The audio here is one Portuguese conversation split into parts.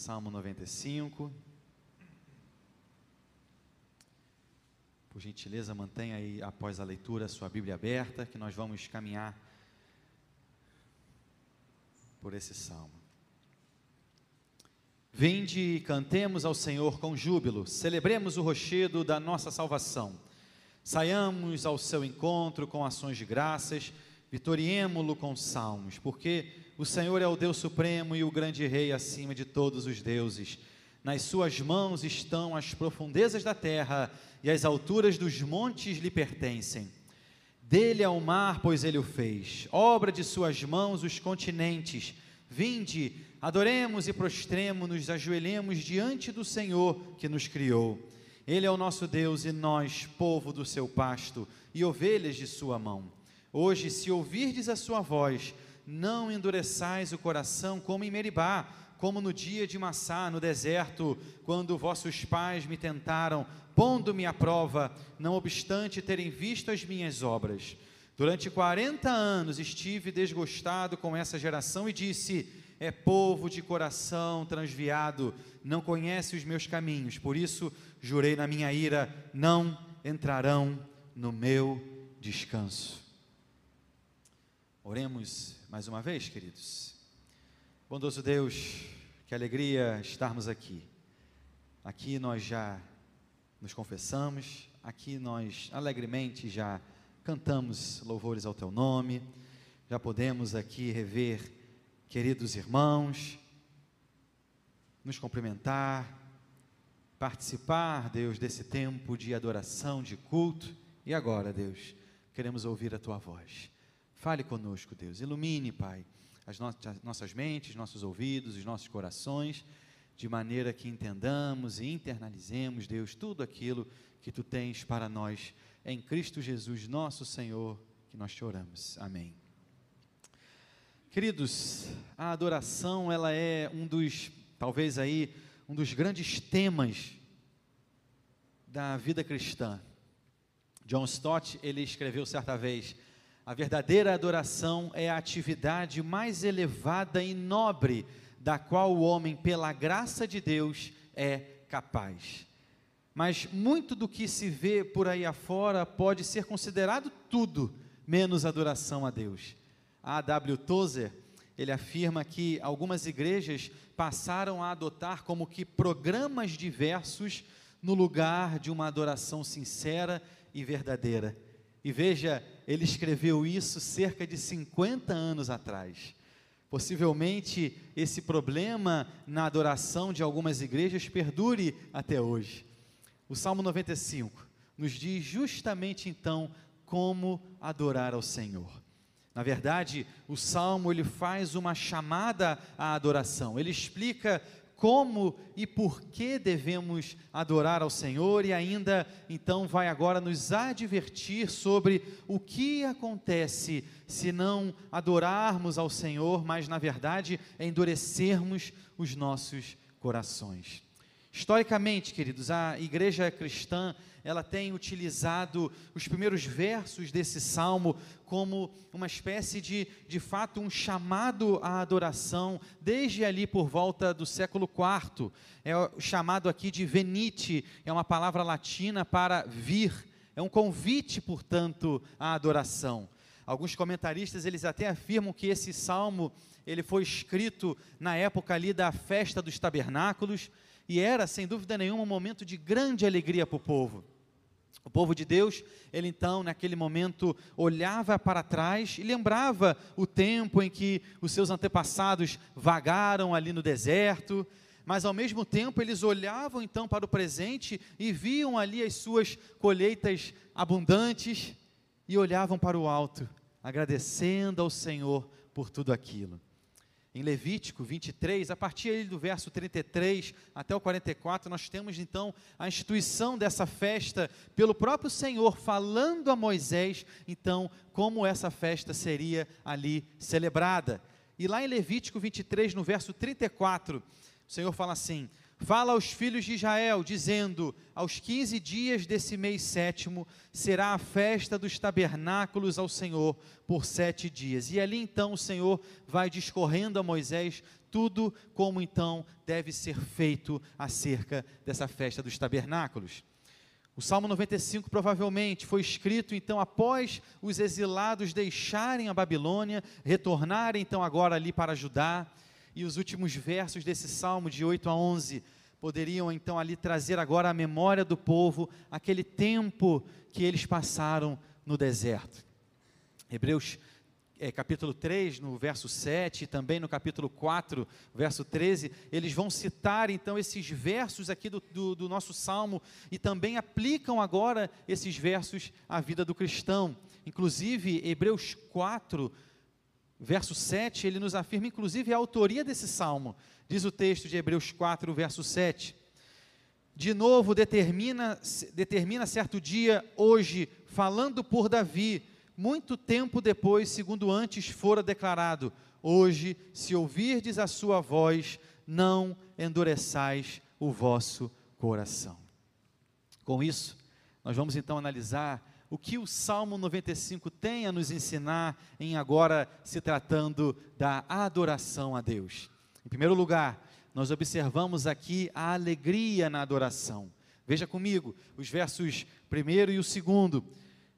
Salmo 95. Por gentileza, mantenha aí após a leitura a sua Bíblia aberta, que nós vamos caminhar por esse salmo. Vinde e cantemos ao Senhor com júbilo, celebremos o rochedo da nossa salvação. Saiamos ao seu encontro com ações de graças, vitoriemo-lo com salmos, porque o Senhor é o Deus supremo e o grande rei acima de todos os deuses. Nas suas mãos estão as profundezas da terra e as alturas dos montes lhe pertencem. Dele é o mar, pois ele o fez. Obra de suas mãos os continentes. Vinde, adoremos e prostremo-nos, ajoelhemos diante do Senhor que nos criou. Ele é o nosso Deus e nós, povo do seu pasto e ovelhas de sua mão. Hoje, se ouvirdes a sua voz, não endureçais o coração como em Meribá, como no dia de Massá, no deserto, quando vossos pais me tentaram, pondo-me à prova, não obstante terem visto as minhas obras. Durante quarenta anos estive desgostado com essa geração e disse: É povo de coração transviado, não conhece os meus caminhos, por isso jurei na minha ira: não entrarão no meu descanso. Oremos mais uma vez, queridos. Bondoso Deus, que alegria estarmos aqui. Aqui nós já nos confessamos, aqui nós alegremente já cantamos louvores ao Teu nome, já podemos aqui rever queridos irmãos, nos cumprimentar, participar, Deus, desse tempo de adoração, de culto. E agora, Deus, queremos ouvir a Tua voz. Fale conosco, Deus. Ilumine, Pai, as nossas mentes, nossos ouvidos, os nossos corações, de maneira que entendamos e internalizemos, Deus, tudo aquilo que tu tens para nós em Cristo Jesus, nosso Senhor, que nós te oramos. Amém. Queridos, a adoração, ela é um dos, talvez aí, um dos grandes temas da vida cristã. John Stott, ele escreveu certa vez, a verdadeira adoração é a atividade mais elevada e nobre da qual o homem, pela graça de Deus, é capaz. Mas muito do que se vê por aí afora pode ser considerado tudo menos adoração a Deus. A W. Tozer, ele afirma que algumas igrejas passaram a adotar como que programas diversos no lugar de uma adoração sincera e verdadeira. E veja, ele escreveu isso cerca de 50 anos atrás. Possivelmente esse problema na adoração de algumas igrejas perdure até hoje. O Salmo 95 nos diz justamente então como adorar ao Senhor. Na verdade, o salmo ele faz uma chamada à adoração. Ele explica como e por que devemos adorar ao Senhor e ainda então vai agora nos advertir sobre o que acontece se não adorarmos ao Senhor, mas na verdade endurecermos os nossos corações. Historicamente, queridos, a igreja cristã, ela tem utilizado os primeiros versos desse salmo como uma espécie de, de fato, um chamado à adoração, desde ali por volta do século IV. É chamado aqui de venite, é uma palavra latina para vir, é um convite, portanto, à adoração. Alguns comentaristas, eles até afirmam que esse salmo, ele foi escrito na época ali da festa dos tabernáculos, e era, sem dúvida nenhuma, um momento de grande alegria para o povo. O povo de Deus, ele então, naquele momento, olhava para trás e lembrava o tempo em que os seus antepassados vagaram ali no deserto, mas ao mesmo tempo eles olhavam então para o presente e viam ali as suas colheitas abundantes e olhavam para o alto, agradecendo ao Senhor por tudo aquilo em Levítico 23, a partir do verso 33 até o 44, nós temos então a instituição dessa festa pelo próprio Senhor, falando a Moisés, então, como essa festa seria ali celebrada. E lá em Levítico 23, no verso 34, o Senhor fala assim: Fala aos filhos de Israel, dizendo: Aos quinze dias desse mês sétimo será a festa dos tabernáculos ao Senhor por sete dias. E ali então o Senhor vai discorrendo a Moisés tudo como então deve ser feito acerca dessa festa dos tabernáculos. O Salmo 95 provavelmente foi escrito então após os exilados deixarem a Babilônia, retornarem então agora ali para Judá, e os últimos versos desse salmo de 8 a 11 poderiam então ali trazer agora a memória do povo aquele tempo que eles passaram no deserto. Hebreus é, capítulo 3, no verso 7, e também no capítulo 4, verso 13, eles vão citar então esses versos aqui do, do, do nosso salmo e também aplicam agora esses versos à vida do cristão. Inclusive, Hebreus 4, verso 7, ele nos afirma inclusive a autoria desse salmo. Diz o texto de Hebreus 4, verso 7. De novo, determina, determina certo dia, hoje, falando por Davi, muito tempo depois, segundo antes fora declarado: Hoje, se ouvirdes a sua voz, não endureçais o vosso coração. Com isso, nós vamos então analisar o que o Salmo 95 tem a nos ensinar em agora se tratando da adoração a Deus. Em primeiro lugar, nós observamos aqui a alegria na adoração. Veja comigo os versos primeiro e o segundo.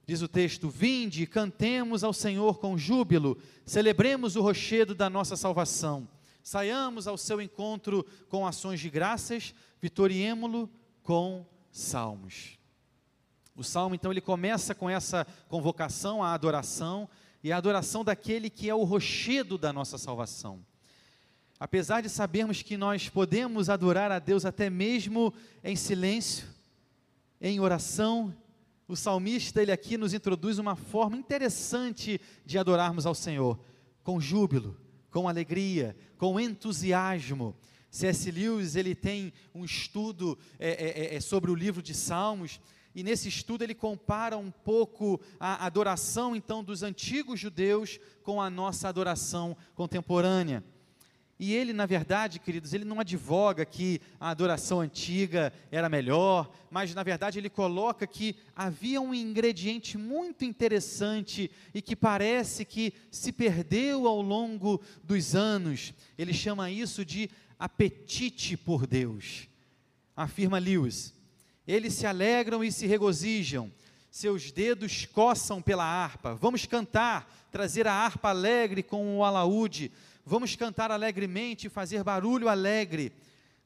Diz o texto: Vinde, cantemos ao Senhor com júbilo, celebremos o rochedo da nossa salvação, saiamos ao seu encontro com ações de graças, vitoriemo-lo com salmos. O salmo, então, ele começa com essa convocação à adoração, e a adoração daquele que é o rochedo da nossa salvação. Apesar de sabermos que nós podemos adorar a Deus até mesmo em silêncio, em oração, o salmista, ele aqui nos introduz uma forma interessante de adorarmos ao Senhor, com júbilo, com alegria, com entusiasmo. C.S. Lewis, ele tem um estudo é, é, é, é, sobre o livro de Salmos, e nesse estudo ele compara um pouco a adoração, então, dos antigos judeus com a nossa adoração contemporânea. E ele, na verdade, queridos, ele não advoga que a adoração antiga era melhor, mas na verdade ele coloca que havia um ingrediente muito interessante e que parece que se perdeu ao longo dos anos. Ele chama isso de apetite por Deus. Afirma Lewis. Eles se alegram e se regozijam, seus dedos coçam pela harpa. Vamos cantar, trazer a harpa alegre com o alaúde Vamos cantar alegremente e fazer barulho alegre.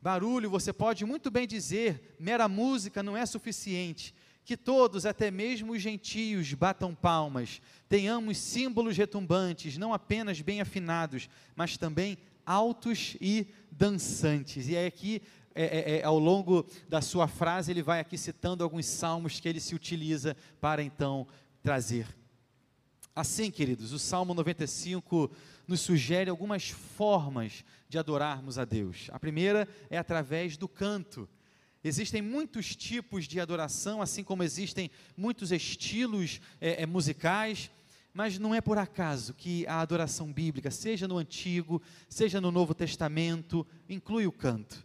Barulho, você pode muito bem dizer, mera música não é suficiente. Que todos, até mesmo os gentios, batam palmas. Tenhamos símbolos retumbantes, não apenas bem afinados, mas também altos e dançantes. E é aqui, é, é, é, ao longo da sua frase, ele vai aqui citando alguns salmos que ele se utiliza para então trazer. Assim, queridos, o Salmo 95 nos sugere algumas formas de adorarmos a Deus. A primeira é através do canto. Existem muitos tipos de adoração, assim como existem muitos estilos é, é, musicais, mas não é por acaso que a adoração bíblica, seja no Antigo, seja no Novo Testamento, inclui o canto.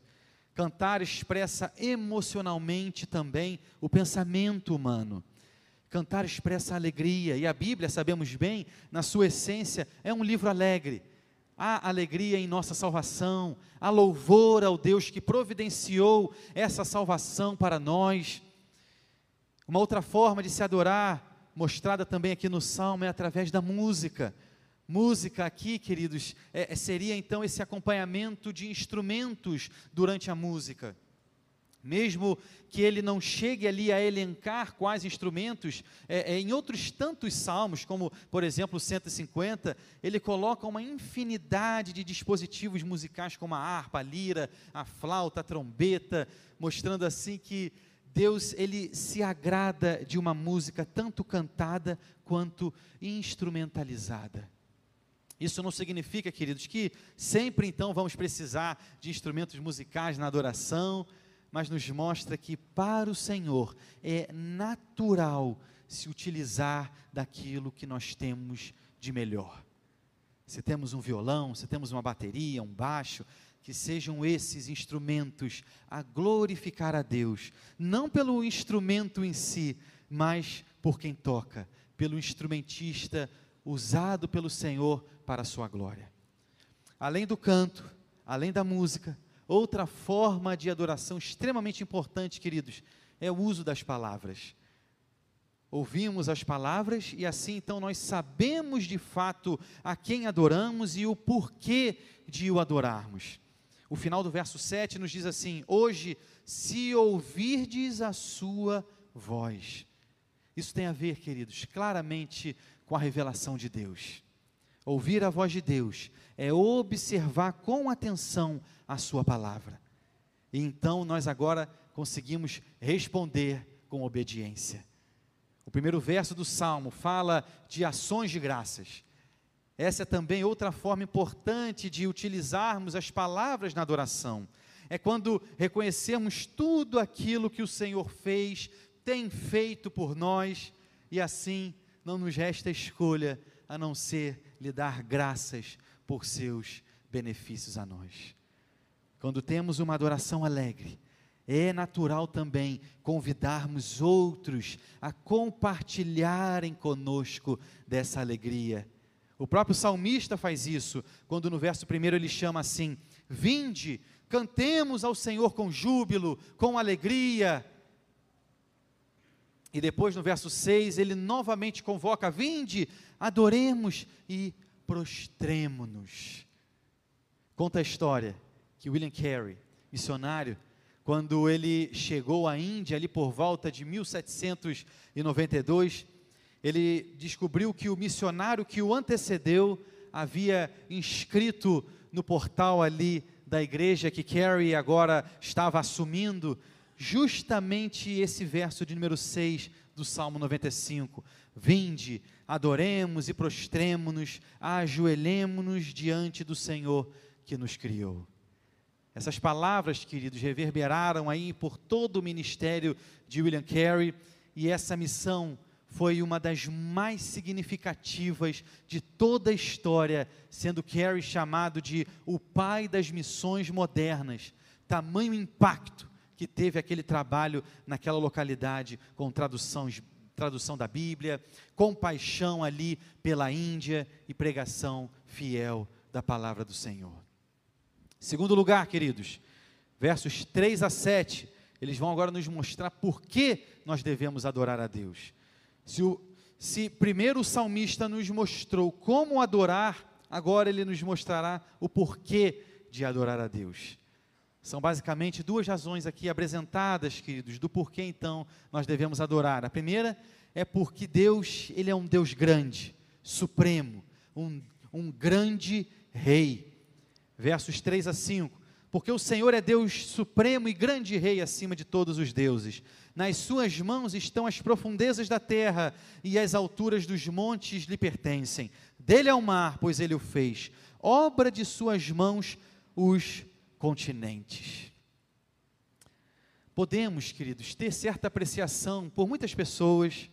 Cantar expressa emocionalmente também o pensamento humano. Cantar expressa alegria, e a Bíblia, sabemos bem, na sua essência, é um livro alegre. Há alegria em nossa salvação, há louvor ao Deus que providenciou essa salvação para nós. Uma outra forma de se adorar, mostrada também aqui no Salmo, é através da música. Música aqui, queridos, é, seria então esse acompanhamento de instrumentos durante a música. Mesmo que ele não chegue ali a elencar quais instrumentos, é, é, em outros tantos salmos, como por exemplo o 150, ele coloca uma infinidade de dispositivos musicais, como a harpa, a lira, a flauta, a trombeta, mostrando assim que Deus ele se agrada de uma música tanto cantada quanto instrumentalizada. Isso não significa, queridos, que sempre então vamos precisar de instrumentos musicais na adoração, mas nos mostra que para o Senhor é natural se utilizar daquilo que nós temos de melhor. Se temos um violão, se temos uma bateria, um baixo, que sejam esses instrumentos a glorificar a Deus, não pelo instrumento em si, mas por quem toca, pelo instrumentista usado pelo Senhor para a sua glória. Além do canto, além da música, outra forma de adoração extremamente importante, queridos, é o uso das palavras. Ouvimos as palavras e assim então nós sabemos de fato a quem adoramos e o porquê de o adorarmos. O final do verso 7 nos diz assim: Hoje, se ouvirdes a sua voz. Isso tem a ver, queridos, claramente com a revelação de Deus. Ouvir a voz de Deus é observar com atenção a Sua palavra. E então nós agora conseguimos responder com obediência. O primeiro verso do salmo fala de ações de graças. Essa é também outra forma importante de utilizarmos as palavras na adoração. É quando reconhecemos tudo aquilo que o Senhor fez, tem feito por nós, e assim não nos resta escolha a não ser lhe dar graças por seus benefícios a nós. Quando temos uma adoração alegre, é natural também convidarmos outros a compartilharem conosco dessa alegria. O próprio salmista faz isso, quando no verso primeiro ele chama assim: Vinde, cantemos ao Senhor com júbilo, com alegria. E depois no verso 6 ele novamente convoca: Vinde, adoremos e prostremo-nos. Conta a história que William Carey, missionário, quando ele chegou à Índia, ali por volta de 1792, ele descobriu que o missionário que o antecedeu havia inscrito no portal ali da igreja que Carey agora estava assumindo, justamente esse verso de número 6 do Salmo 95. Vinde, adoremos e prostremo-nos, ajoelhemo-nos diante do Senhor que nos criou. Essas palavras, queridos, reverberaram aí por todo o ministério de William Carey, e essa missão foi uma das mais significativas de toda a história, sendo Carey chamado de o pai das missões modernas. Tamanho impacto que teve aquele trabalho naquela localidade, com traduções, tradução da Bíblia, compaixão ali pela Índia e pregação fiel da palavra do Senhor. Segundo lugar, queridos, versos 3 a 7, eles vão agora nos mostrar por que nós devemos adorar a Deus. Se, o, se primeiro o salmista nos mostrou como adorar, agora ele nos mostrará o porquê de adorar a Deus. São basicamente duas razões aqui apresentadas, queridos, do porquê então nós devemos adorar. A primeira é porque Deus, Ele é um Deus grande, supremo, um, um grande rei versos 3 a 5. Porque o Senhor é Deus supremo e grande rei acima de todos os deuses. Nas suas mãos estão as profundezas da terra e as alturas dos montes lhe pertencem. Dele é o mar, pois ele o fez. Obra de suas mãos os continentes. Podemos, queridos, ter certa apreciação por muitas pessoas,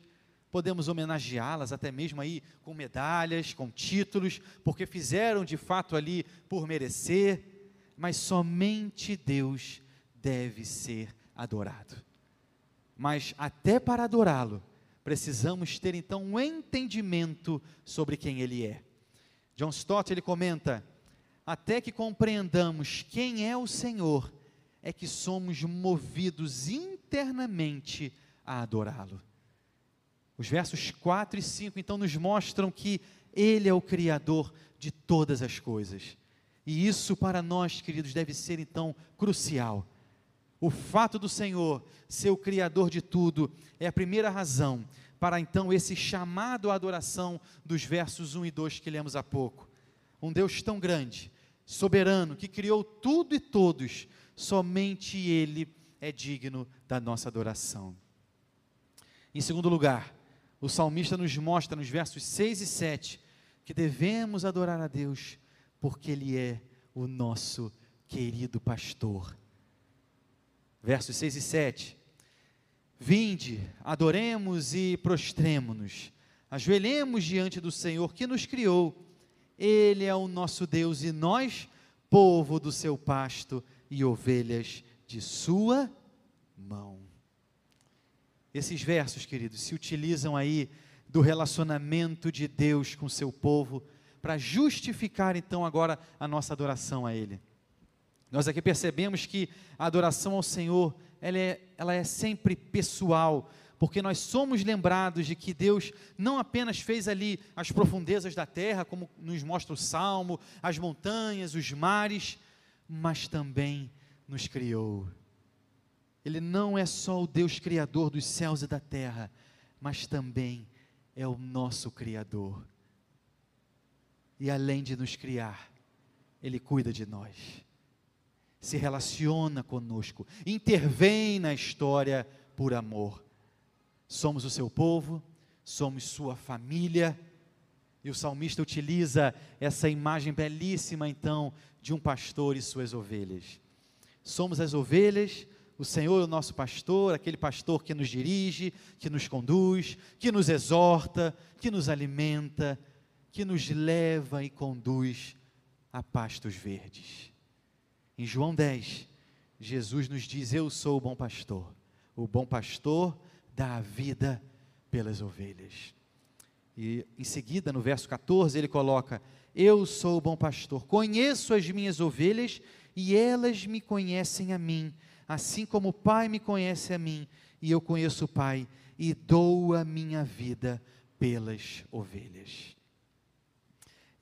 podemos homenageá-las até mesmo aí com medalhas, com títulos, porque fizeram de fato ali por merecer, mas somente Deus deve ser adorado. Mas até para adorá-lo, precisamos ter então um entendimento sobre quem ele é. John Stott ele comenta: até que compreendamos quem é o Senhor, é que somos movidos internamente a adorá-lo. Os versos 4 e 5 então nos mostram que Ele é o Criador de todas as coisas. E isso para nós, queridos, deve ser então crucial. O fato do Senhor ser o Criador de tudo é a primeira razão para então esse chamado à adoração dos versos 1 e 2 que lemos há pouco. Um Deus tão grande, soberano, que criou tudo e todos, somente Ele é digno da nossa adoração. Em segundo lugar, o salmista nos mostra nos versos 6 e 7 que devemos adorar a Deus porque Ele é o nosso querido pastor. Versos 6 e 7. Vinde, adoremos e prostremo-nos, ajoelhemos diante do Senhor que nos criou. Ele é o nosso Deus e nós, povo do seu pasto e ovelhas de sua mão. Esses versos, queridos, se utilizam aí do relacionamento de Deus com seu povo para justificar então agora a nossa adoração a Ele. Nós aqui percebemos que a adoração ao Senhor, ela é, ela é sempre pessoal, porque nós somos lembrados de que Deus não apenas fez ali as profundezas da terra, como nos mostra o Salmo, as montanhas, os mares, mas também nos criou. Ele não é só o Deus criador dos céus e da terra, mas também é o nosso criador. E além de nos criar, ele cuida de nós se relaciona conosco, intervém na história por amor. Somos o seu povo, somos sua família. E o salmista utiliza essa imagem belíssima, então, de um pastor e suas ovelhas. Somos as ovelhas, o Senhor é o nosso pastor, aquele pastor que nos dirige, que nos conduz, que nos exorta, que nos alimenta, que nos leva e conduz a pastos verdes. Em João 10, Jesus nos diz: Eu sou o bom pastor. O bom pastor dá a vida pelas ovelhas. E em seguida, no verso 14, ele coloca: Eu sou o bom pastor, conheço as minhas ovelhas e elas me conhecem a mim, assim como o Pai me conhece a mim e eu conheço o Pai e dou a minha vida pelas ovelhas.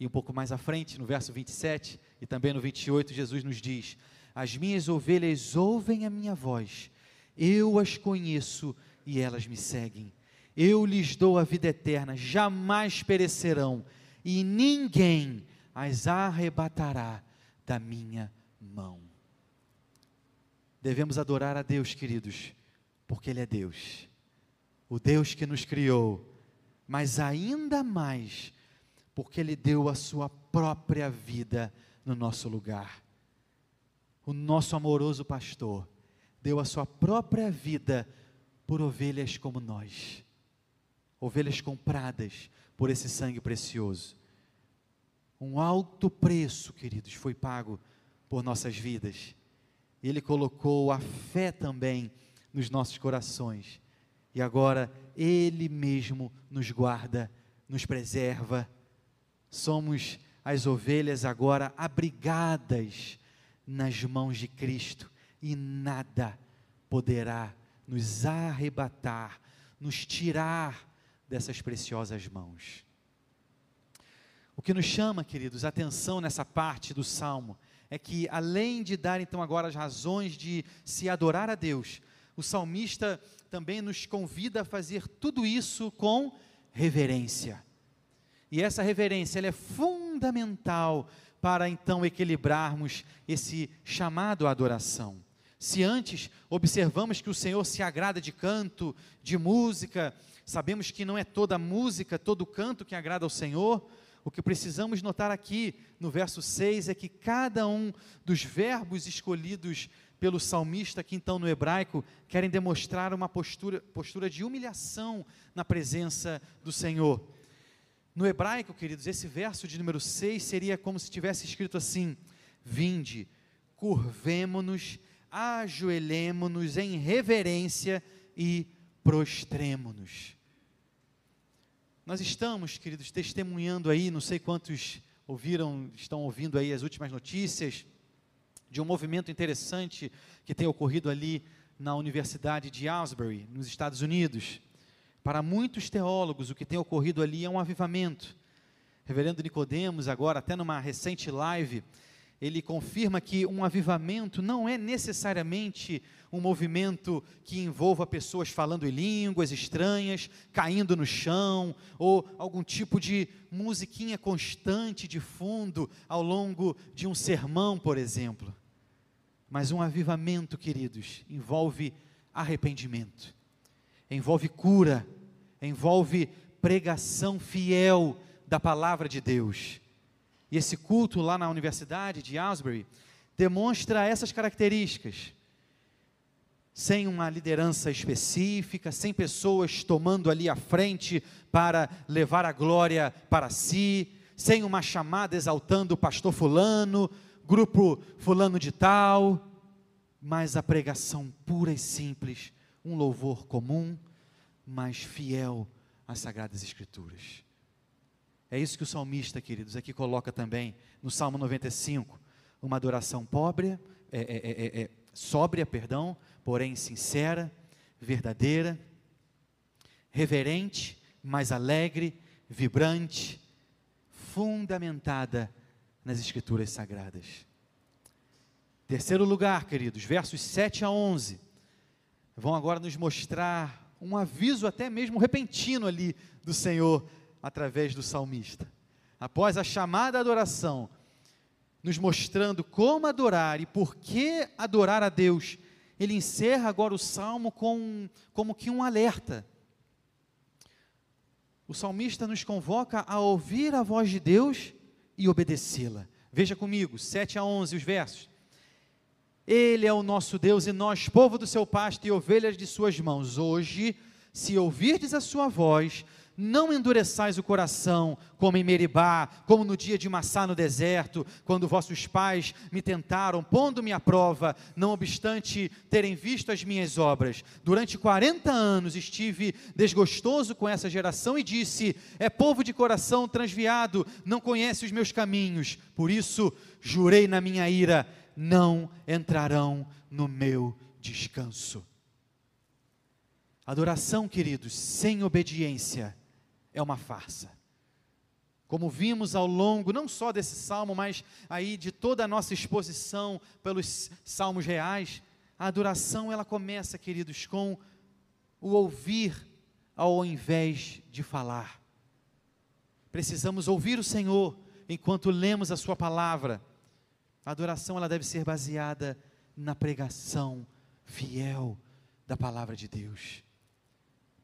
E um pouco mais à frente, no verso 27 e também no 28, Jesus nos diz: As minhas ovelhas ouvem a minha voz, eu as conheço e elas me seguem. Eu lhes dou a vida eterna, jamais perecerão, e ninguém as arrebatará da minha mão. Devemos adorar a Deus, queridos, porque Ele é Deus, o Deus que nos criou, mas ainda mais porque Ele deu a Sua própria vida no nosso lugar. O nosso amoroso pastor deu a Sua própria vida por ovelhas como nós, ovelhas compradas por esse sangue precioso. Um alto preço, queridos, foi pago por nossas vidas. Ele colocou a fé também nos nossos corações. E agora Ele mesmo nos guarda, nos preserva, Somos as ovelhas agora abrigadas nas mãos de Cristo e nada poderá nos arrebatar, nos tirar dessas preciosas mãos. O que nos chama, queridos, atenção nessa parte do salmo é que, além de dar então agora as razões de se adorar a Deus, o salmista também nos convida a fazer tudo isso com reverência. E essa reverência é fundamental para então equilibrarmos esse chamado à adoração. Se antes observamos que o Senhor se agrada de canto, de música, sabemos que não é toda música, todo canto que agrada ao Senhor, o que precisamos notar aqui no verso 6 é que cada um dos verbos escolhidos pelo salmista, aqui então no hebraico, querem demonstrar uma postura, postura de humilhação na presença do Senhor. No hebraico, queridos, esse verso de número 6 seria como se tivesse escrito assim: Vinde, curvemo-nos, ajoelhemo-nos em reverência e prostremo-nos. Nós estamos, queridos, testemunhando aí, não sei quantos ouviram, estão ouvindo aí as últimas notícias de um movimento interessante que tem ocorrido ali na Universidade de Asbury, nos Estados Unidos. Para muitos teólogos, o que tem ocorrido ali é um avivamento. Reverendo Nicodemos, agora, até numa recente live, ele confirma que um avivamento não é necessariamente um movimento que envolva pessoas falando em línguas estranhas, caindo no chão, ou algum tipo de musiquinha constante de fundo ao longo de um sermão, por exemplo. Mas um avivamento, queridos, envolve arrependimento, envolve cura, envolve pregação fiel da palavra de Deus. E esse culto lá na Universidade de Asbury demonstra essas características. Sem uma liderança específica, sem pessoas tomando ali a frente para levar a glória para si, sem uma chamada exaltando o pastor Fulano, grupo Fulano de Tal, mas a pregação pura e simples, um louvor comum, mas fiel às Sagradas Escrituras. É isso que o salmista, queridos, aqui coloca também no Salmo 95, uma adoração pobre, é, é, é, sóbria, perdão, porém sincera, verdadeira, reverente, mas alegre, vibrante, fundamentada nas Escrituras Sagradas. Terceiro lugar, queridos, versos 7 a 11, vão agora nos mostrar um aviso até mesmo repentino ali do Senhor através do salmista. Após a chamada adoração, nos mostrando como adorar e por que adorar a Deus, ele encerra agora o salmo com como que um alerta. O salmista nos convoca a ouvir a voz de Deus e obedecê-la. Veja comigo, 7 a 11 os versos. Ele é o nosso Deus e nós, povo do seu pasto e ovelhas de suas mãos. Hoje, se ouvirdes a sua voz, não endureçais o coração, como em Meribá, como no dia de Massá no deserto, quando vossos pais me tentaram, pondo-me à prova, não obstante terem visto as minhas obras. Durante 40 anos estive desgostoso com essa geração e disse: É povo de coração transviado, não conhece os meus caminhos. Por isso, jurei na minha ira não entrarão no meu descanso. Adoração, queridos, sem obediência é uma farsa. Como vimos ao longo, não só desse salmo, mas aí de toda a nossa exposição pelos salmos reais, a adoração ela começa, queridos, com o ouvir ao invés de falar. Precisamos ouvir o Senhor enquanto lemos a Sua palavra a adoração ela deve ser baseada na pregação fiel da palavra de Deus.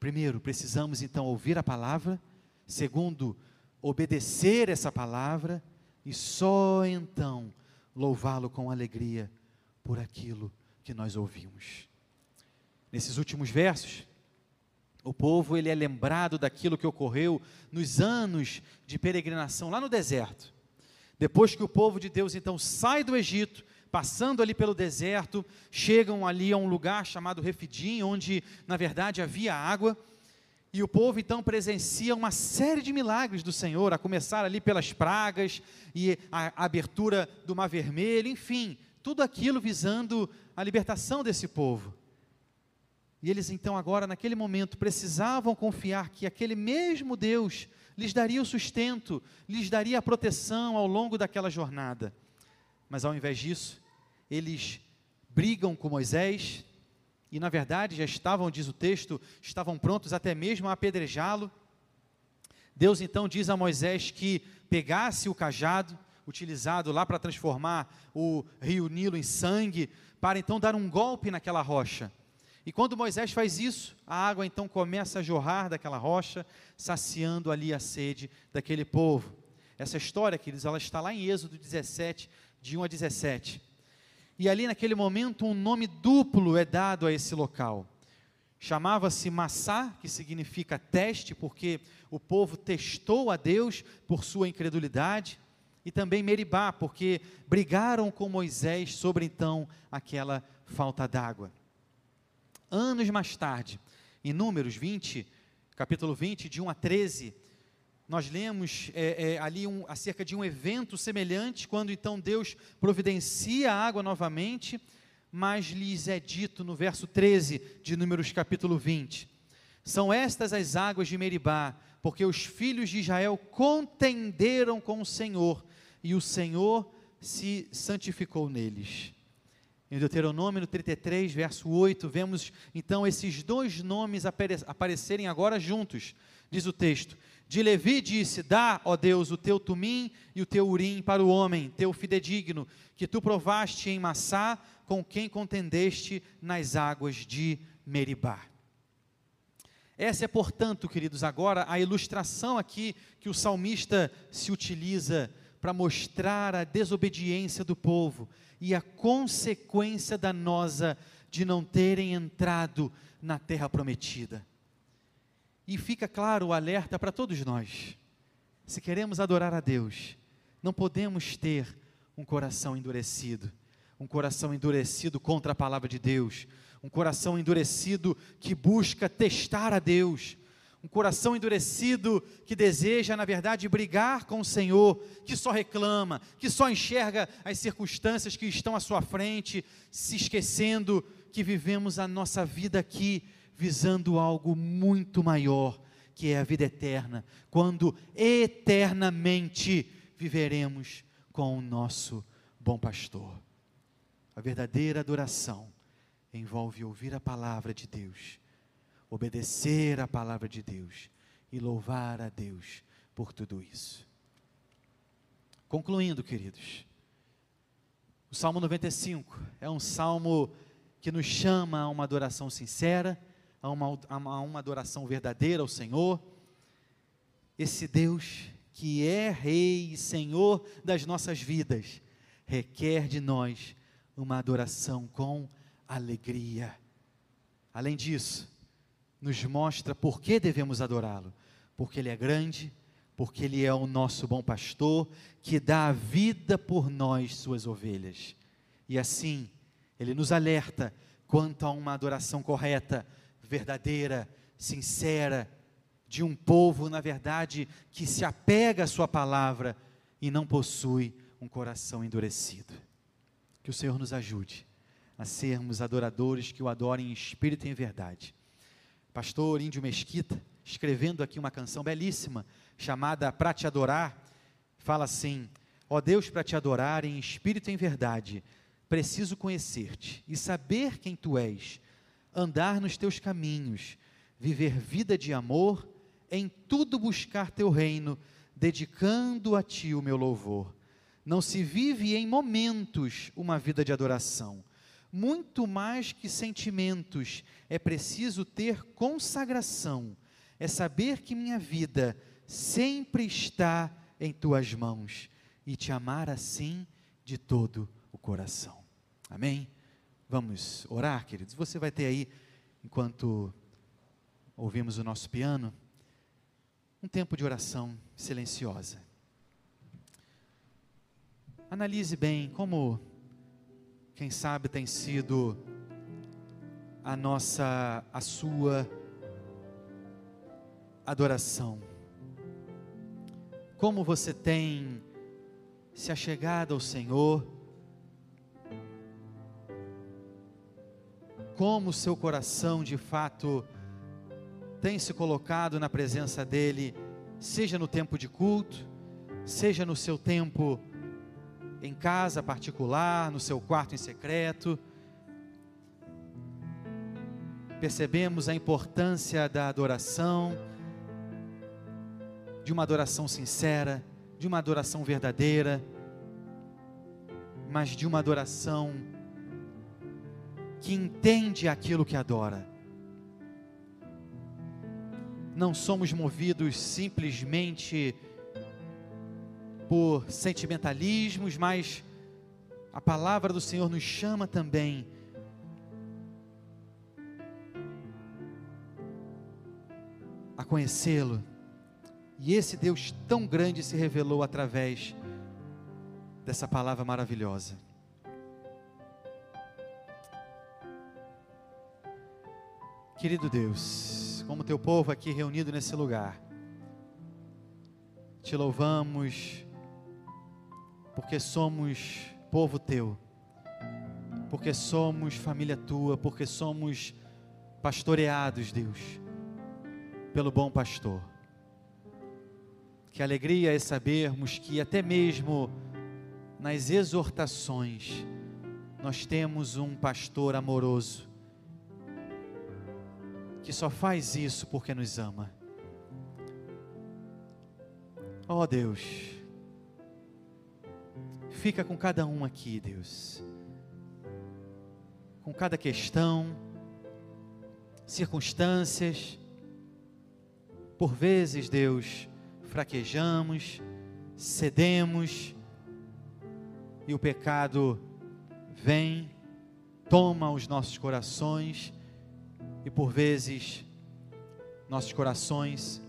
Primeiro, precisamos então ouvir a palavra. Segundo, obedecer essa palavra. E só então louvá-lo com alegria por aquilo que nós ouvimos. Nesses últimos versos, o povo ele é lembrado daquilo que ocorreu nos anos de peregrinação lá no deserto. Depois que o povo de Deus então sai do Egito, passando ali pelo deserto, chegam ali a um lugar chamado Refidim, onde na verdade havia água. E o povo então presencia uma série de milagres do Senhor, a começar ali pelas pragas e a abertura do Mar Vermelho, enfim, tudo aquilo visando a libertação desse povo. E eles então agora naquele momento precisavam confiar que aquele mesmo Deus lhes daria o sustento, lhes daria a proteção ao longo daquela jornada. Mas ao invés disso, eles brigam com Moisés, e na verdade já estavam, diz o texto, estavam prontos até mesmo a apedrejá-lo. Deus então diz a Moisés que pegasse o cajado, utilizado lá para transformar o rio Nilo em sangue, para então dar um golpe naquela rocha. E quando Moisés faz isso, a água então começa a jorrar daquela rocha, saciando ali a sede daquele povo. Essa história, queridos, ela está lá em Êxodo 17, de 1 a 17. E ali naquele momento um nome duplo é dado a esse local. Chamava-se Massá, que significa teste, porque o povo testou a Deus por sua incredulidade, e também Meribá, porque brigaram com Moisés sobre então aquela falta d'água. Anos mais tarde, em Números 20, capítulo 20, de 1 a 13, nós lemos é, é, ali um, acerca de um evento semelhante, quando então Deus providencia a água novamente, mas lhes é dito no verso 13 de Números capítulo 20: São estas as águas de Meribá, porque os filhos de Israel contenderam com o Senhor, e o Senhor se santificou neles. Em Deuteronômio no 33, verso 8, vemos então esses dois nomes aparecerem agora juntos. Diz o texto: De Levi disse: Dá, ó Deus, o teu tumim e o teu urim para o homem, teu fidedigno, que tu provaste em Massá, com quem contendeste nas águas de Meribá. Essa é, portanto, queridos, agora a ilustração aqui que o salmista se utiliza para mostrar a desobediência do povo e a consequência danosa de não terem entrado na terra prometida. E fica claro o alerta para todos nós. Se queremos adorar a Deus, não podemos ter um coração endurecido, um coração endurecido contra a palavra de Deus, um coração endurecido que busca testar a Deus, um coração endurecido que deseja, na verdade, brigar com o Senhor, que só reclama, que só enxerga as circunstâncias que estão à sua frente, se esquecendo que vivemos a nossa vida aqui visando algo muito maior, que é a vida eterna, quando eternamente viveremos com o nosso bom pastor. A verdadeira adoração envolve ouvir a palavra de Deus obedecer a palavra de Deus e louvar a Deus por tudo isso. Concluindo, queridos, o Salmo 95 é um salmo que nos chama a uma adoração sincera, a uma, a uma adoração verdadeira ao Senhor. Esse Deus que é Rei e Senhor das nossas vidas, requer de nós uma adoração com alegria. Além disso, nos mostra por que devemos adorá-lo. Porque Ele é grande, porque Ele é o nosso bom pastor, que dá a vida por nós, suas ovelhas. E assim, Ele nos alerta quanto a uma adoração correta, verdadeira, sincera, de um povo, na verdade, que se apega à Sua palavra e não possui um coração endurecido. Que o Senhor nos ajude a sermos adoradores que o adorem em espírito e em verdade pastor Índio Mesquita, escrevendo aqui uma canção belíssima, chamada Pra Te Adorar, fala assim: Ó Deus, para te adorar em espírito e em verdade, preciso conhecer-te e saber quem tu és, andar nos teus caminhos, viver vida de amor, em tudo buscar teu reino, dedicando a ti o meu louvor. Não se vive em momentos uma vida de adoração muito mais que sentimentos, é preciso ter consagração, é saber que minha vida sempre está em tuas mãos e te amar assim de todo o coração. Amém? Vamos orar, queridos. Você vai ter aí, enquanto ouvimos o nosso piano, um tempo de oração silenciosa. Analise bem como quem sabe tem sido a nossa, a sua adoração. Como você tem se achegado ao Senhor, como o seu coração de fato tem se colocado na presença dEle, seja no tempo de culto, seja no seu tempo em casa particular, no seu quarto em secreto. Percebemos a importância da adoração, de uma adoração sincera, de uma adoração verdadeira, mas de uma adoração que entende aquilo que adora. Não somos movidos simplesmente por sentimentalismos, mas a palavra do Senhor nos chama também a conhecê-lo. E esse Deus tão grande se revelou através dessa palavra maravilhosa. Querido Deus, como teu povo aqui reunido nesse lugar, te louvamos porque somos povo teu, porque somos família tua, porque somos pastoreados, Deus, pelo bom pastor. Que alegria é sabermos que até mesmo nas exortações nós temos um pastor amoroso que só faz isso porque nos ama. Oh Deus, fica com cada um aqui, Deus. Com cada questão, circunstâncias. Por vezes, Deus, fraquejamos, cedemos e o pecado vem, toma os nossos corações e por vezes nossos corações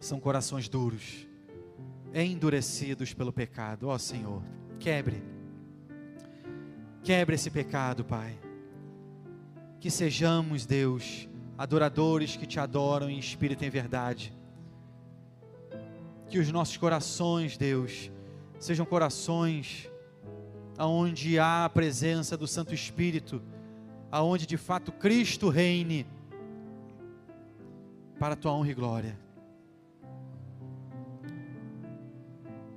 são corações duros endurecidos pelo pecado. Ó oh, Senhor, quebre. Quebre esse pecado, Pai. Que sejamos, Deus, adoradores que te adoram em espírito e em verdade. Que os nossos corações, Deus, sejam corações aonde há a presença do Santo Espírito, aonde de fato Cristo reine para a tua honra e glória.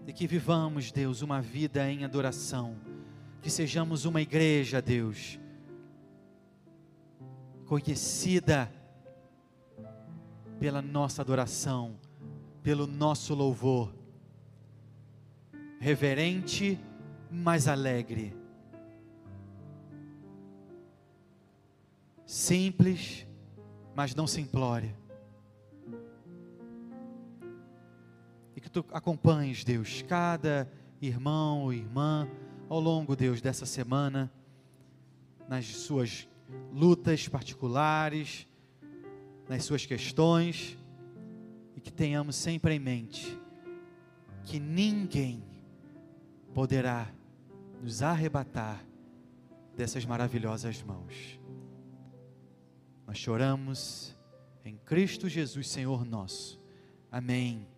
E que vivamos, Deus, uma vida em adoração, que sejamos uma igreja, Deus, conhecida pela nossa adoração, pelo nosso louvor, reverente, mas alegre, simples, mas não simplória. E que tu acompanhes, Deus, cada irmão ou irmã ao longo, Deus, dessa semana, nas suas lutas particulares, nas suas questões, e que tenhamos sempre em mente que ninguém poderá nos arrebatar dessas maravilhosas mãos. Nós choramos em Cristo Jesus, Senhor nosso. Amém